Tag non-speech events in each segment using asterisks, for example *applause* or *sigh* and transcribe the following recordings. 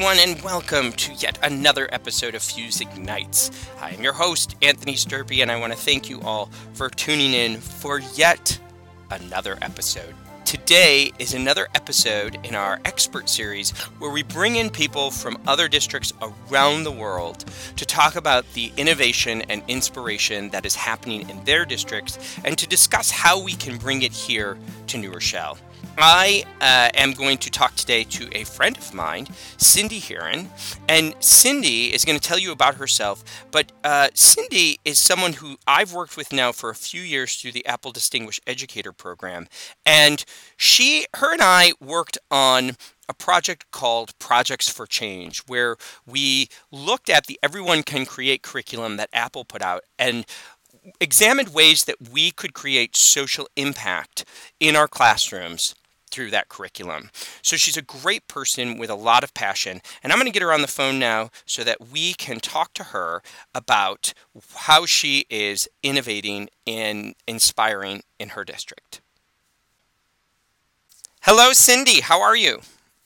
Everyone, and welcome to yet another episode of Fuse Ignites. I am your host, Anthony Sturpey, and I want to thank you all for tuning in for yet another episode. Today is another episode in our expert series where we bring in people from other districts around the world to talk about the innovation and inspiration that is happening in their districts and to discuss how we can bring it here to New Rochelle. I uh, am going to talk today to a friend of mine, Cindy Herren, and Cindy is going to tell you about herself. But uh, Cindy is someone who I've worked with now for a few years through the Apple Distinguished Educator Program, and she, her, and I worked on a project called Projects for Change, where we looked at the Everyone Can Create curriculum that Apple put out and examined ways that we could create social impact in our classrooms through that curriculum. So she's a great person with a lot of passion. And I'm going to get her on the phone now so that we can talk to her about how she is innovating and inspiring in her district. Hello, Cindy. How are you?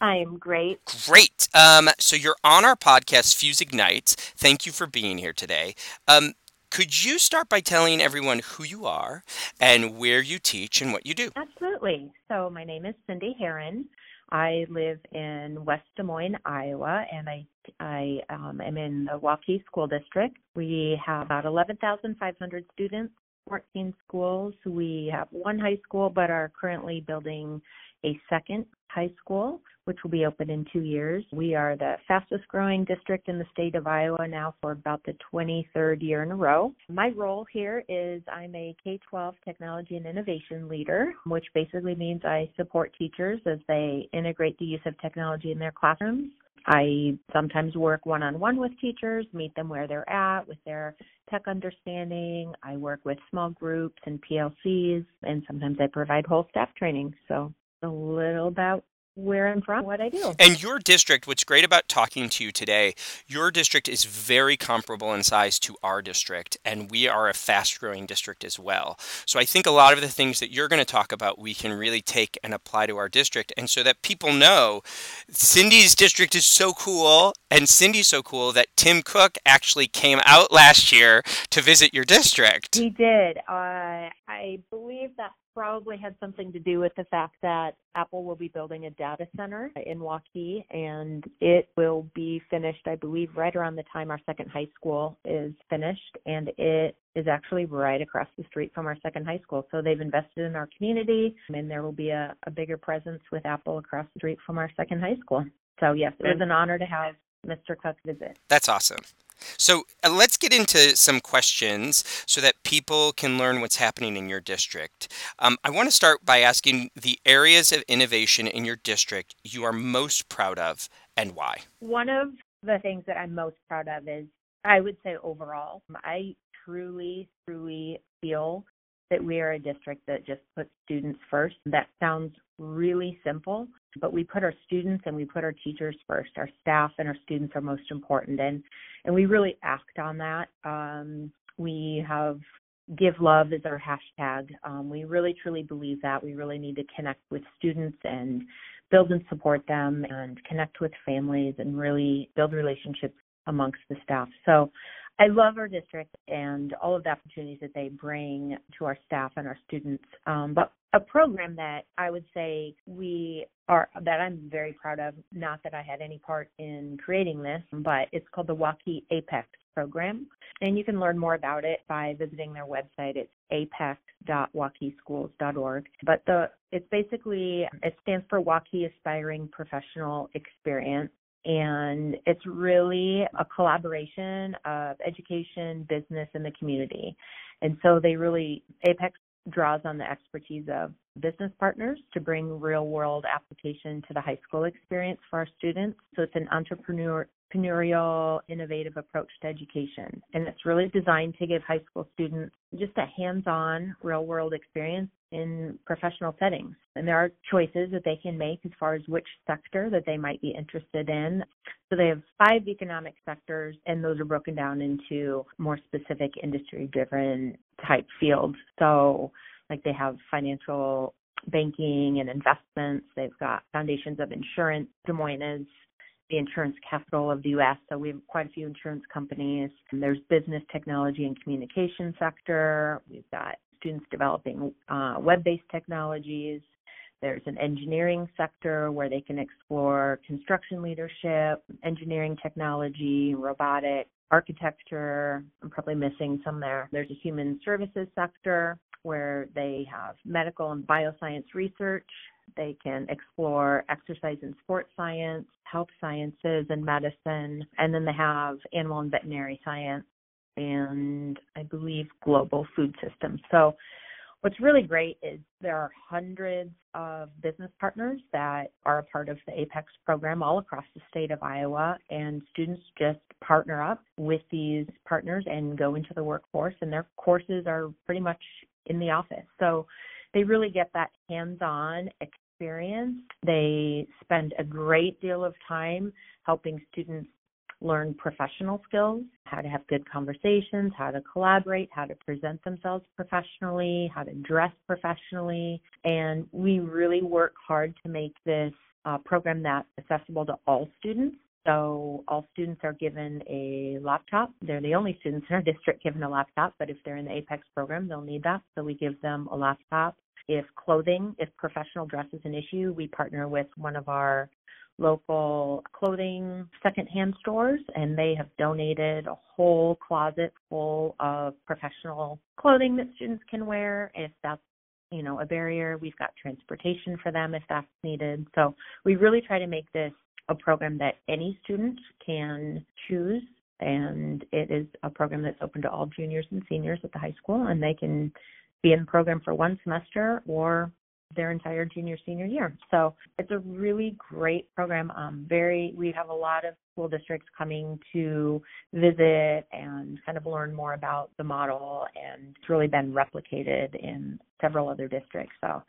I am great. Great. Um, so you're on our podcast, Fuse Ignites. Thank you for being here today. Um, could you start by telling everyone who you are and where you teach and what you do? Absolutely. So, my name is Cindy Herren. I live in West Des Moines, Iowa, and I I um, am in the Waukee School District. We have about 11,500 students, 14 schools. We have one high school, but are currently building a second high school, which will be open in two years. We are the fastest growing district in the state of Iowa now for about the 23rd year in a row. My role here is I'm a K 12 technology and innovation leader, which basically means I support teachers as they integrate the use of technology in their classrooms. I sometimes work one on one with teachers, meet them where they're at with their tech understanding. I work with small groups and PLCs, and sometimes I provide whole staff training. So a little about where I'm from, what I do. And your district, what's great about talking to you today, your district is very comparable in size to our district, and we are a fast growing district as well. So I think a lot of the things that you're going to talk about, we can really take and apply to our district. And so that people know Cindy's district is so cool, and Cindy's so cool that Tim Cook actually came out last year to visit your district. He did. Uh, I believe that probably had something to do with the fact that Apple will be building a data center in Waukee and it will be finished, I believe, right around the time our second high school is finished. And it is actually right across the street from our second high school. So they've invested in our community and there will be a, a bigger presence with Apple across the street from our second high school. So, yes, it was an honor to have Mr. Cook visit. That's awesome. So uh, let's get into some questions so that people can learn what's happening in your district. Um, I want to start by asking the areas of innovation in your district you are most proud of and why. One of the things that I'm most proud of is, I would say overall, I truly, truly feel that we are a district that just puts students first. That sounds really simple, but we put our students and we put our teachers first. Our staff and our students are most important, and and we really act on that. Um, we have give love is our hashtag. Um, we really truly believe that we really need to connect with students and build and support them and connect with families and really build relationships amongst the staff. So I love our district and all of the opportunities that they bring to our staff and our students. Um, but a program that I would say we are that I'm very proud of. Not that I had any part in creating this, but it's called the Waukee Apex program, and you can learn more about it by visiting their website. It's apex.waukeeschools.org. But the it's basically it stands for Waukee Aspiring Professional Experience and it's really a collaboration of education, business, and the community. And so they really, Apex draws on the expertise of business partners to bring real world application to the high school experience for our students. So it's an entrepreneurial, innovative approach to education. And it's really designed to give high school students just a hands on, real world experience in professional settings. And there are choices that they can make as far as which sector that they might be interested in. So they have five economic sectors, and those are broken down into more specific industry driven type fields. So, like they have financial banking and investments, they've got foundations of insurance. Des Moines is the insurance capital of the U.S. So we have quite a few insurance companies. And there's business technology and communication sector. We've got students developing uh, web-based technologies. There's an engineering sector where they can explore construction leadership, engineering technology, robotics, architecture. I'm probably missing some there. There's a human services sector where they have medical and bioscience research. They can explore exercise and sports science, health sciences and medicine, and then they have animal and veterinary science and I believe global food systems. So What's really great is there are hundreds of business partners that are a part of the APEX program all across the state of Iowa, and students just partner up with these partners and go into the workforce, and their courses are pretty much in the office. So they really get that hands on experience. They spend a great deal of time helping students learn professional skills, how to have good conversations, how to collaborate, how to present themselves professionally, how to dress professionally. And we really work hard to make this uh, program that's accessible to all students. So all students are given a laptop. They're the only students in our *laughs* district given a laptop, but if they're in the APEX program, they'll need that. So we give them a laptop. If clothing, if professional dress is an issue, we partner with one of our local clothing secondhand stores, and they have donated a whole closet full of professional clothing that students can wear. If that's you know a barrier, we've got transportation for them if that's needed. So we really try to make this a program that any student can choose and it is a program that's open to all juniors and seniors at the high school and they can be in the program for one semester or their entire junior senior year. So it's a really great program. Um, very, we have a lot of school districts coming to visit and kind of learn more about the model, and it's really been replicated in several other districts. So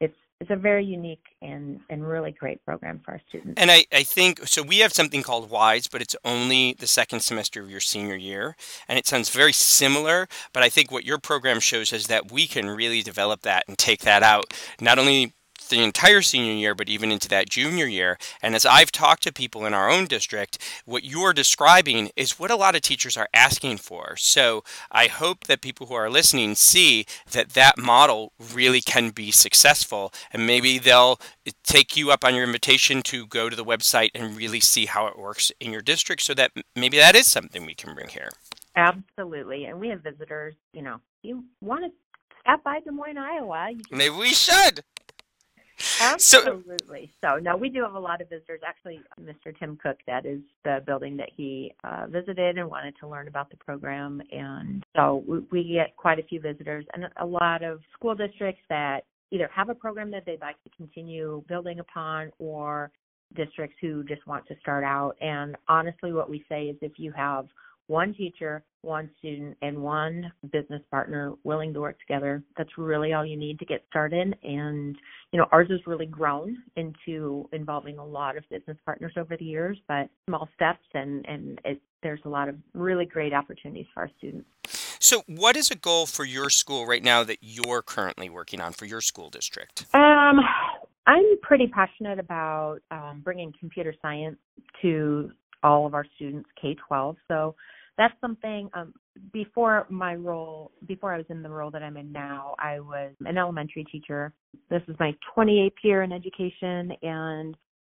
it's it's a very unique and, and really great program for our students. And I, I think so. We have something called WISE, but it's only the second semester of your senior year. And it sounds very similar, but I think what your program shows is that we can really develop that and take that out, not only the entire senior year, but even into that junior year. And as I've talked to people in our own district, what you're describing is what a lot of teachers are asking for. So I hope that people who are listening see that that model really can be successful, and maybe they'll take you up on your invitation to go to the website and really see how it works in your district so that maybe that is something we can bring here. Absolutely. And we have visitors, you know, you want to stop by Des Moines, Iowa. Maybe we should. Absolutely. So, so, no, we do have a lot of visitors. Actually, Mr. Tim Cook, that is the building that he uh, visited and wanted to learn about the program. And so we, we get quite a few visitors and a lot of school districts that either have a program that they'd like to continue building upon or districts who just want to start out. And honestly, what we say is if you have one teacher, one student, and one business partner willing to work together. That's really all you need to get started. And, you know, ours has really grown into involving a lot of business partners over the years, but small steps and, and it, there's a lot of really great opportunities for our students. So, what is a goal for your school right now that you're currently working on for your school district? Um, I'm pretty passionate about um, bringing computer science to all of our students K 12. So, that's something um, before my role before i was in the role that i'm in now i was an elementary teacher. This is my 28th year in education and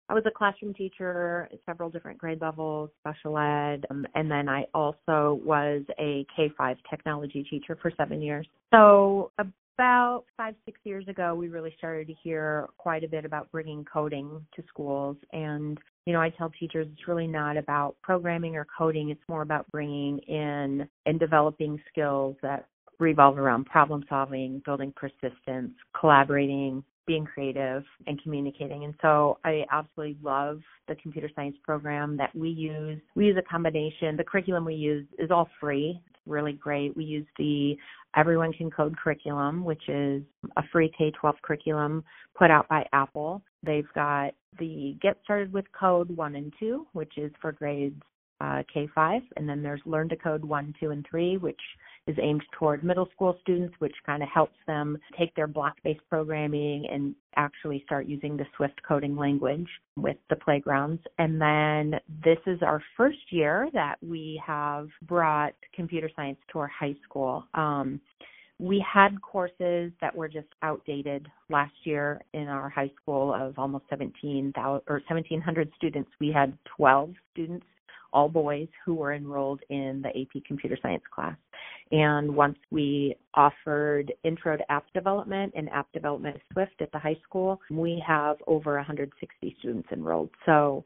i was a classroom teacher at several different grade levels special ed um, and then i also was a k5 technology teacher for seven years. So about five, six years ago, we really started to hear quite a bit about bringing coding to schools. And, you know, I tell teachers it's really not about programming or coding, it's more about bringing in and developing skills that revolve around problem solving, building persistence, collaborating, being creative and communicating. And so I absolutely love the computer science program that we use. We use a combination. The curriculum we use is all free really great. We use the Everyone Can Code curriculum, which is a free K 12 curriculum put out by Apple. They've got the Get Started with Code 1 and 2, which is for grades uh, K 5, and then there's Learn to Code 1, 2, and 3, which is aimed toward middle school students, which kind of helps them take their block based programming and actually start using the Swift coding language with the playgrounds. And then this is our first year that we have brought computer science to our high school. Um, we had courses that were just outdated last year in our high school of almost 17,000 or 1,700 students. We had 12 students, all boys, who were enrolled in the AP Computer Science class. And once we offered Intro to App Development and App Development Swift at the high school, we have over 160 students enrolled. So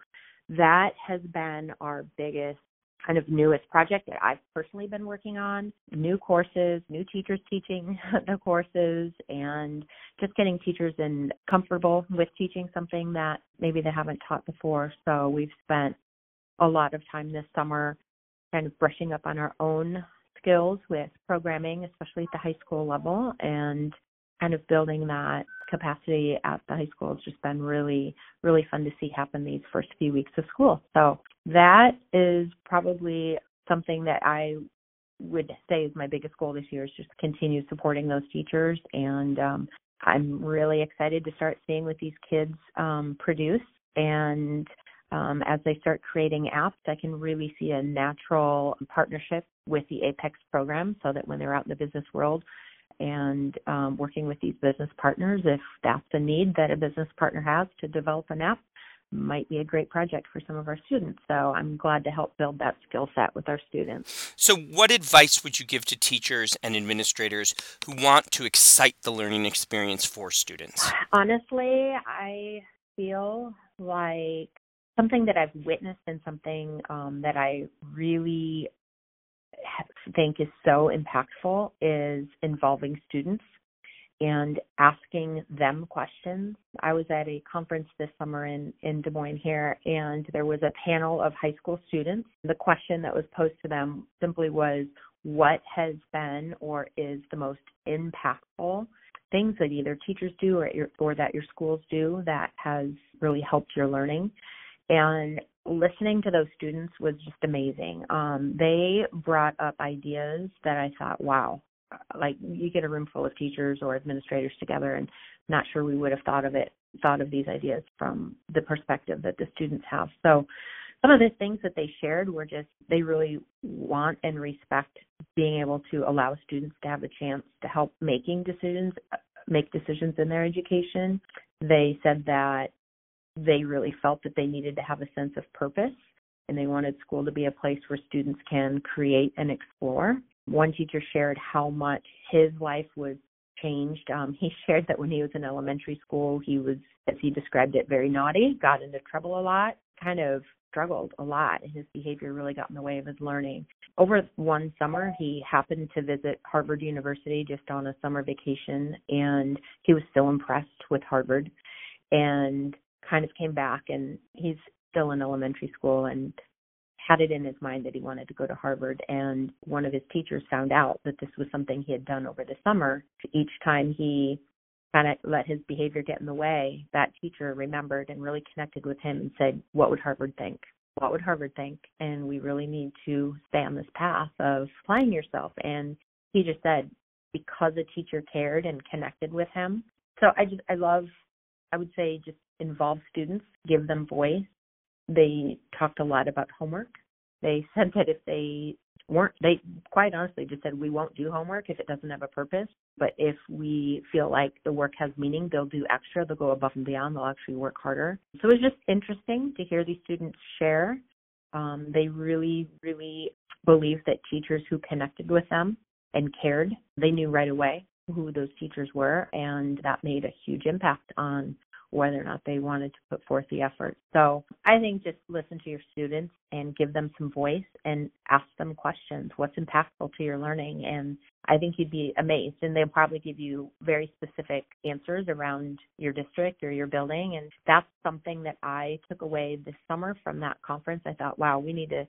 that has been our biggest kind of newest project that I've personally been working on. New courses, new teachers teaching *laughs* the courses, and just getting teachers in comfortable with teaching something that maybe they haven't taught before. So we've spent a lot of time this summer kind of brushing up on our own skills with programming, especially at the high school level, and kind of building that capacity at the high school has just been really, really fun to see happen these first few weeks of school. So that is probably something that I would say is my biggest goal this year is just continue supporting those teachers and um, I'm really excited to start seeing what these kids um, produce and um, as they start creating apps, I can really see a natural partnership with the Apex program so that when they're out in the business world, and um, working with these business partners. If that's a need that a business partner has to develop an app, might be a great project for some of our students. So I'm glad to help build that skill set with our students. So, what advice would you give to teachers and administrators who want to excite the learning experience for students? Honestly, I feel like something that I've witnessed and something um, that I really think is so impactful is involving students and asking them questions. I was at a conference this summer in, in Des Moines here, and there was a panel of high school students. The question that was posed to them simply was, What has been or is the most impactful things that either teachers do or, or that your schools do that has really helped your learning? And listening to those students was just amazing. Um, they brought up ideas that I thought, wow, like you get a room full of teachers or administrators together and not sure we would have thought of it, thought of these ideas from the perspective that the students have. So some of the things that they shared were just they really want and respect being able to allow students to have a chance to help making decisions make decisions in their education. They said that they really felt that they needed to have a sense of purpose and they wanted school to be a place where students can create and explore. One teacher shared how much his life was changed. Um, he *laughs* shared that when he was in elementary school, he was, as he described it, very naughty, got into trouble a lot, kind of struggled a lot, and his behavior really got in the way of his learning. Over one summer, he happened to visit Harvard University just on a summer vacation, and he was so impressed with Harvard. And kind of came back and he's still in elementary school and had it in his mind that he wanted to go to Harvard. And one of his teachers found out that this was something he had done over the summer. Each time he kind of let his behavior get in the way that teacher remembered and really connected with him and said what would Harvard think? What would Harvard think? And we really need to stay on this path of applying yourself. And he just said because a teacher cared and connected with him. So I just I love I would say just involve students, give them voice. They talked a lot about homework. They *laughs* said that if they weren't, they quite honestly just said, we won't do homework if it doesn't have a purpose. But if we feel like the work has meaning, they'll do extra. They'll go above and beyond. They'll actually work harder. So it was just interesting to hear these students share. Um, they really, really believe that teachers who connected with them and cared, they knew right away who those teachers were, and that made a huge impact on whether or not they wanted to put forth the effort. So I think just listen to your students and give them some voice and ask them questions. What's impactful to your learning? And I think you'd be amazed. And they'll probably give you very specific answers around your district or your building. And that's something that I took away this summer from that conference. I thought, wow, we need to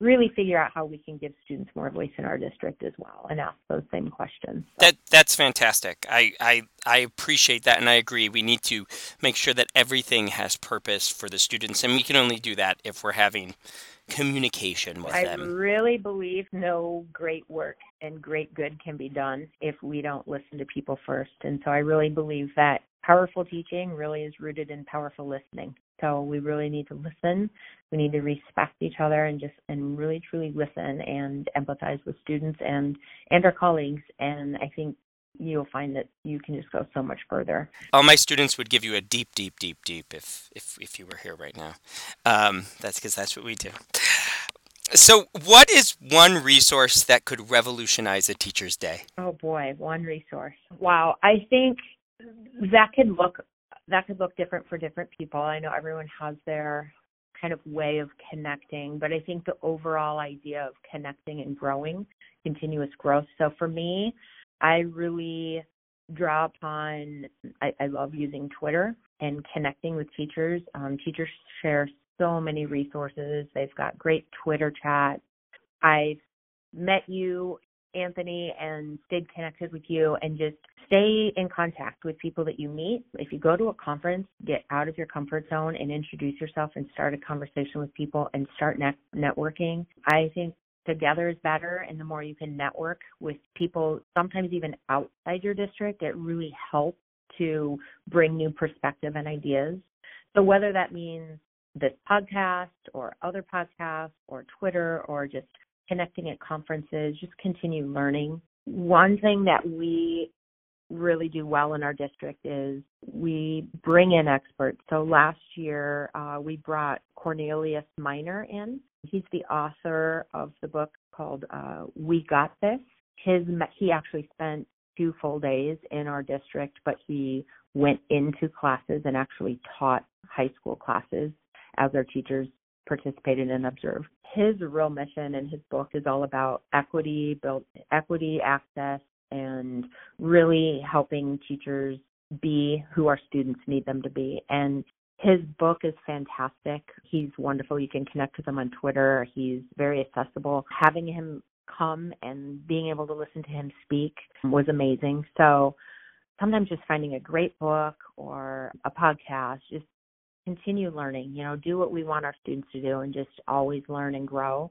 really figure out how we can give students more voice in our district as well and ask those same questions. So. That that's fantastic. I, I I appreciate that and I agree. We need to make sure that everything has purpose for the students and we can only do that if we're having communication with I them? I really believe no great work and great good can be done if we don't listen to people first. And so I really believe that powerful teaching really is rooted in powerful listening. So we really need to listen. We need to respect each other and just and really truly listen and empathize with students and and our colleagues. And I think you'll find that you can just go so much further. All my students would give you a deep, deep, deep, deep if if if you were here right now. Um, that's because that's what we do. So, what is one resource that could revolutionize a teacher's day? Oh boy, one resource. Wow, I think that could look that could look different for different people. I know everyone has their kind of way of connecting, but I think the overall idea of connecting and growing, continuous growth. So for me, I really draw upon, I, I love using Twitter and connecting with teachers. Um, teachers share so many resources. They've got great Twitter chats. I've met you, Anthony, and stayed connected with you and just stay in contact with people that you meet. If you go to a conference, get out of your comfort zone and introduce yourself and start a conversation with people and start net- networking. I think together is better and the more you can network with people sometimes even outside your district it really helps to bring new perspective and ideas so whether that means this podcast or other podcasts or twitter or just connecting at conferences just continue learning one thing that we really do well in our district is we bring in experts. So last year uh, we brought Cornelius Minor in. He's the author of the book called uh, We Got This. His he actually spent two full days in our district, but he went into classes and actually taught high school classes as our teachers participated and observed. His real mission in his book is all about equity, build equity, access, and really helping teachers be who our students need them to be. And his book is fantastic. He's wonderful. You can connect with him on Twitter. He's very accessible. Having him come and being able to listen to him speak was amazing. So sometimes just finding a great book or a podcast, just continue learning, you know, do what we want our students to do and just always learn and grow.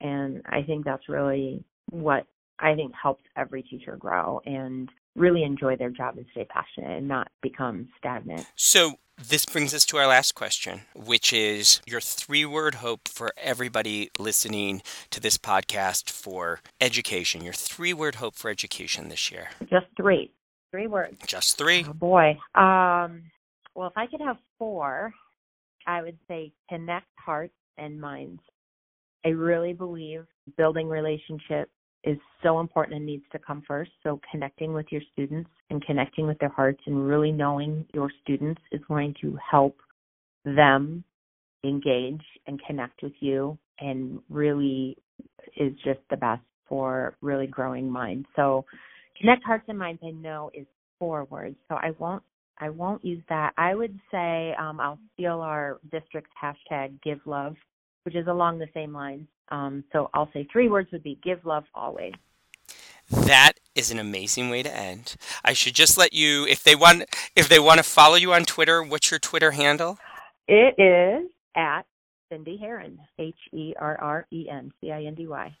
And I think that's really what I think helps every teacher grow and really enjoy their job and stay passionate and not become stagnant. So, this brings us to our last question, which is your three word hope for everybody listening to this podcast for education. Your three word hope for education this year. Just three. Three words. Just three. Oh boy. Um, well, if I could have four, I would say connect hearts and minds. I really believe building relationships is so important and needs to come first. So connecting with your students and connecting with their hearts and really knowing your students is going to help them engage and connect with you and really is just the best for really growing minds. So connect hearts and minds I know is four words. So I won't I won't use that. I would say um, I'll steal our district's hashtag give love, which is along the same lines. Um, so I'll say three words would be give love always. That is an amazing way to end. I should just let you if they want if they want to follow you on Twitter, what's your Twitter handle? It is at Cindy Herren, H E R R E N C I N D Y.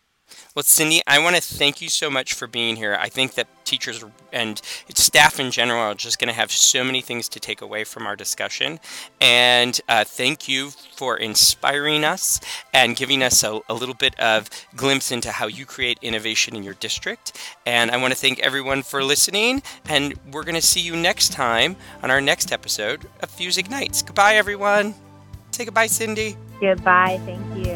Well, Cindy, I want to thank you so much for being here. I think that teachers and staff in general are just going to have so many things to take away from our discussion. And uh, thank you for inspiring us and giving us a, a little bit of glimpse into how you create innovation in your district. And I want to thank everyone for listening. And we're going to see you next time on our next episode of Fuse Ignites. Goodbye, everyone. Say goodbye, Cindy. Goodbye. Thank you.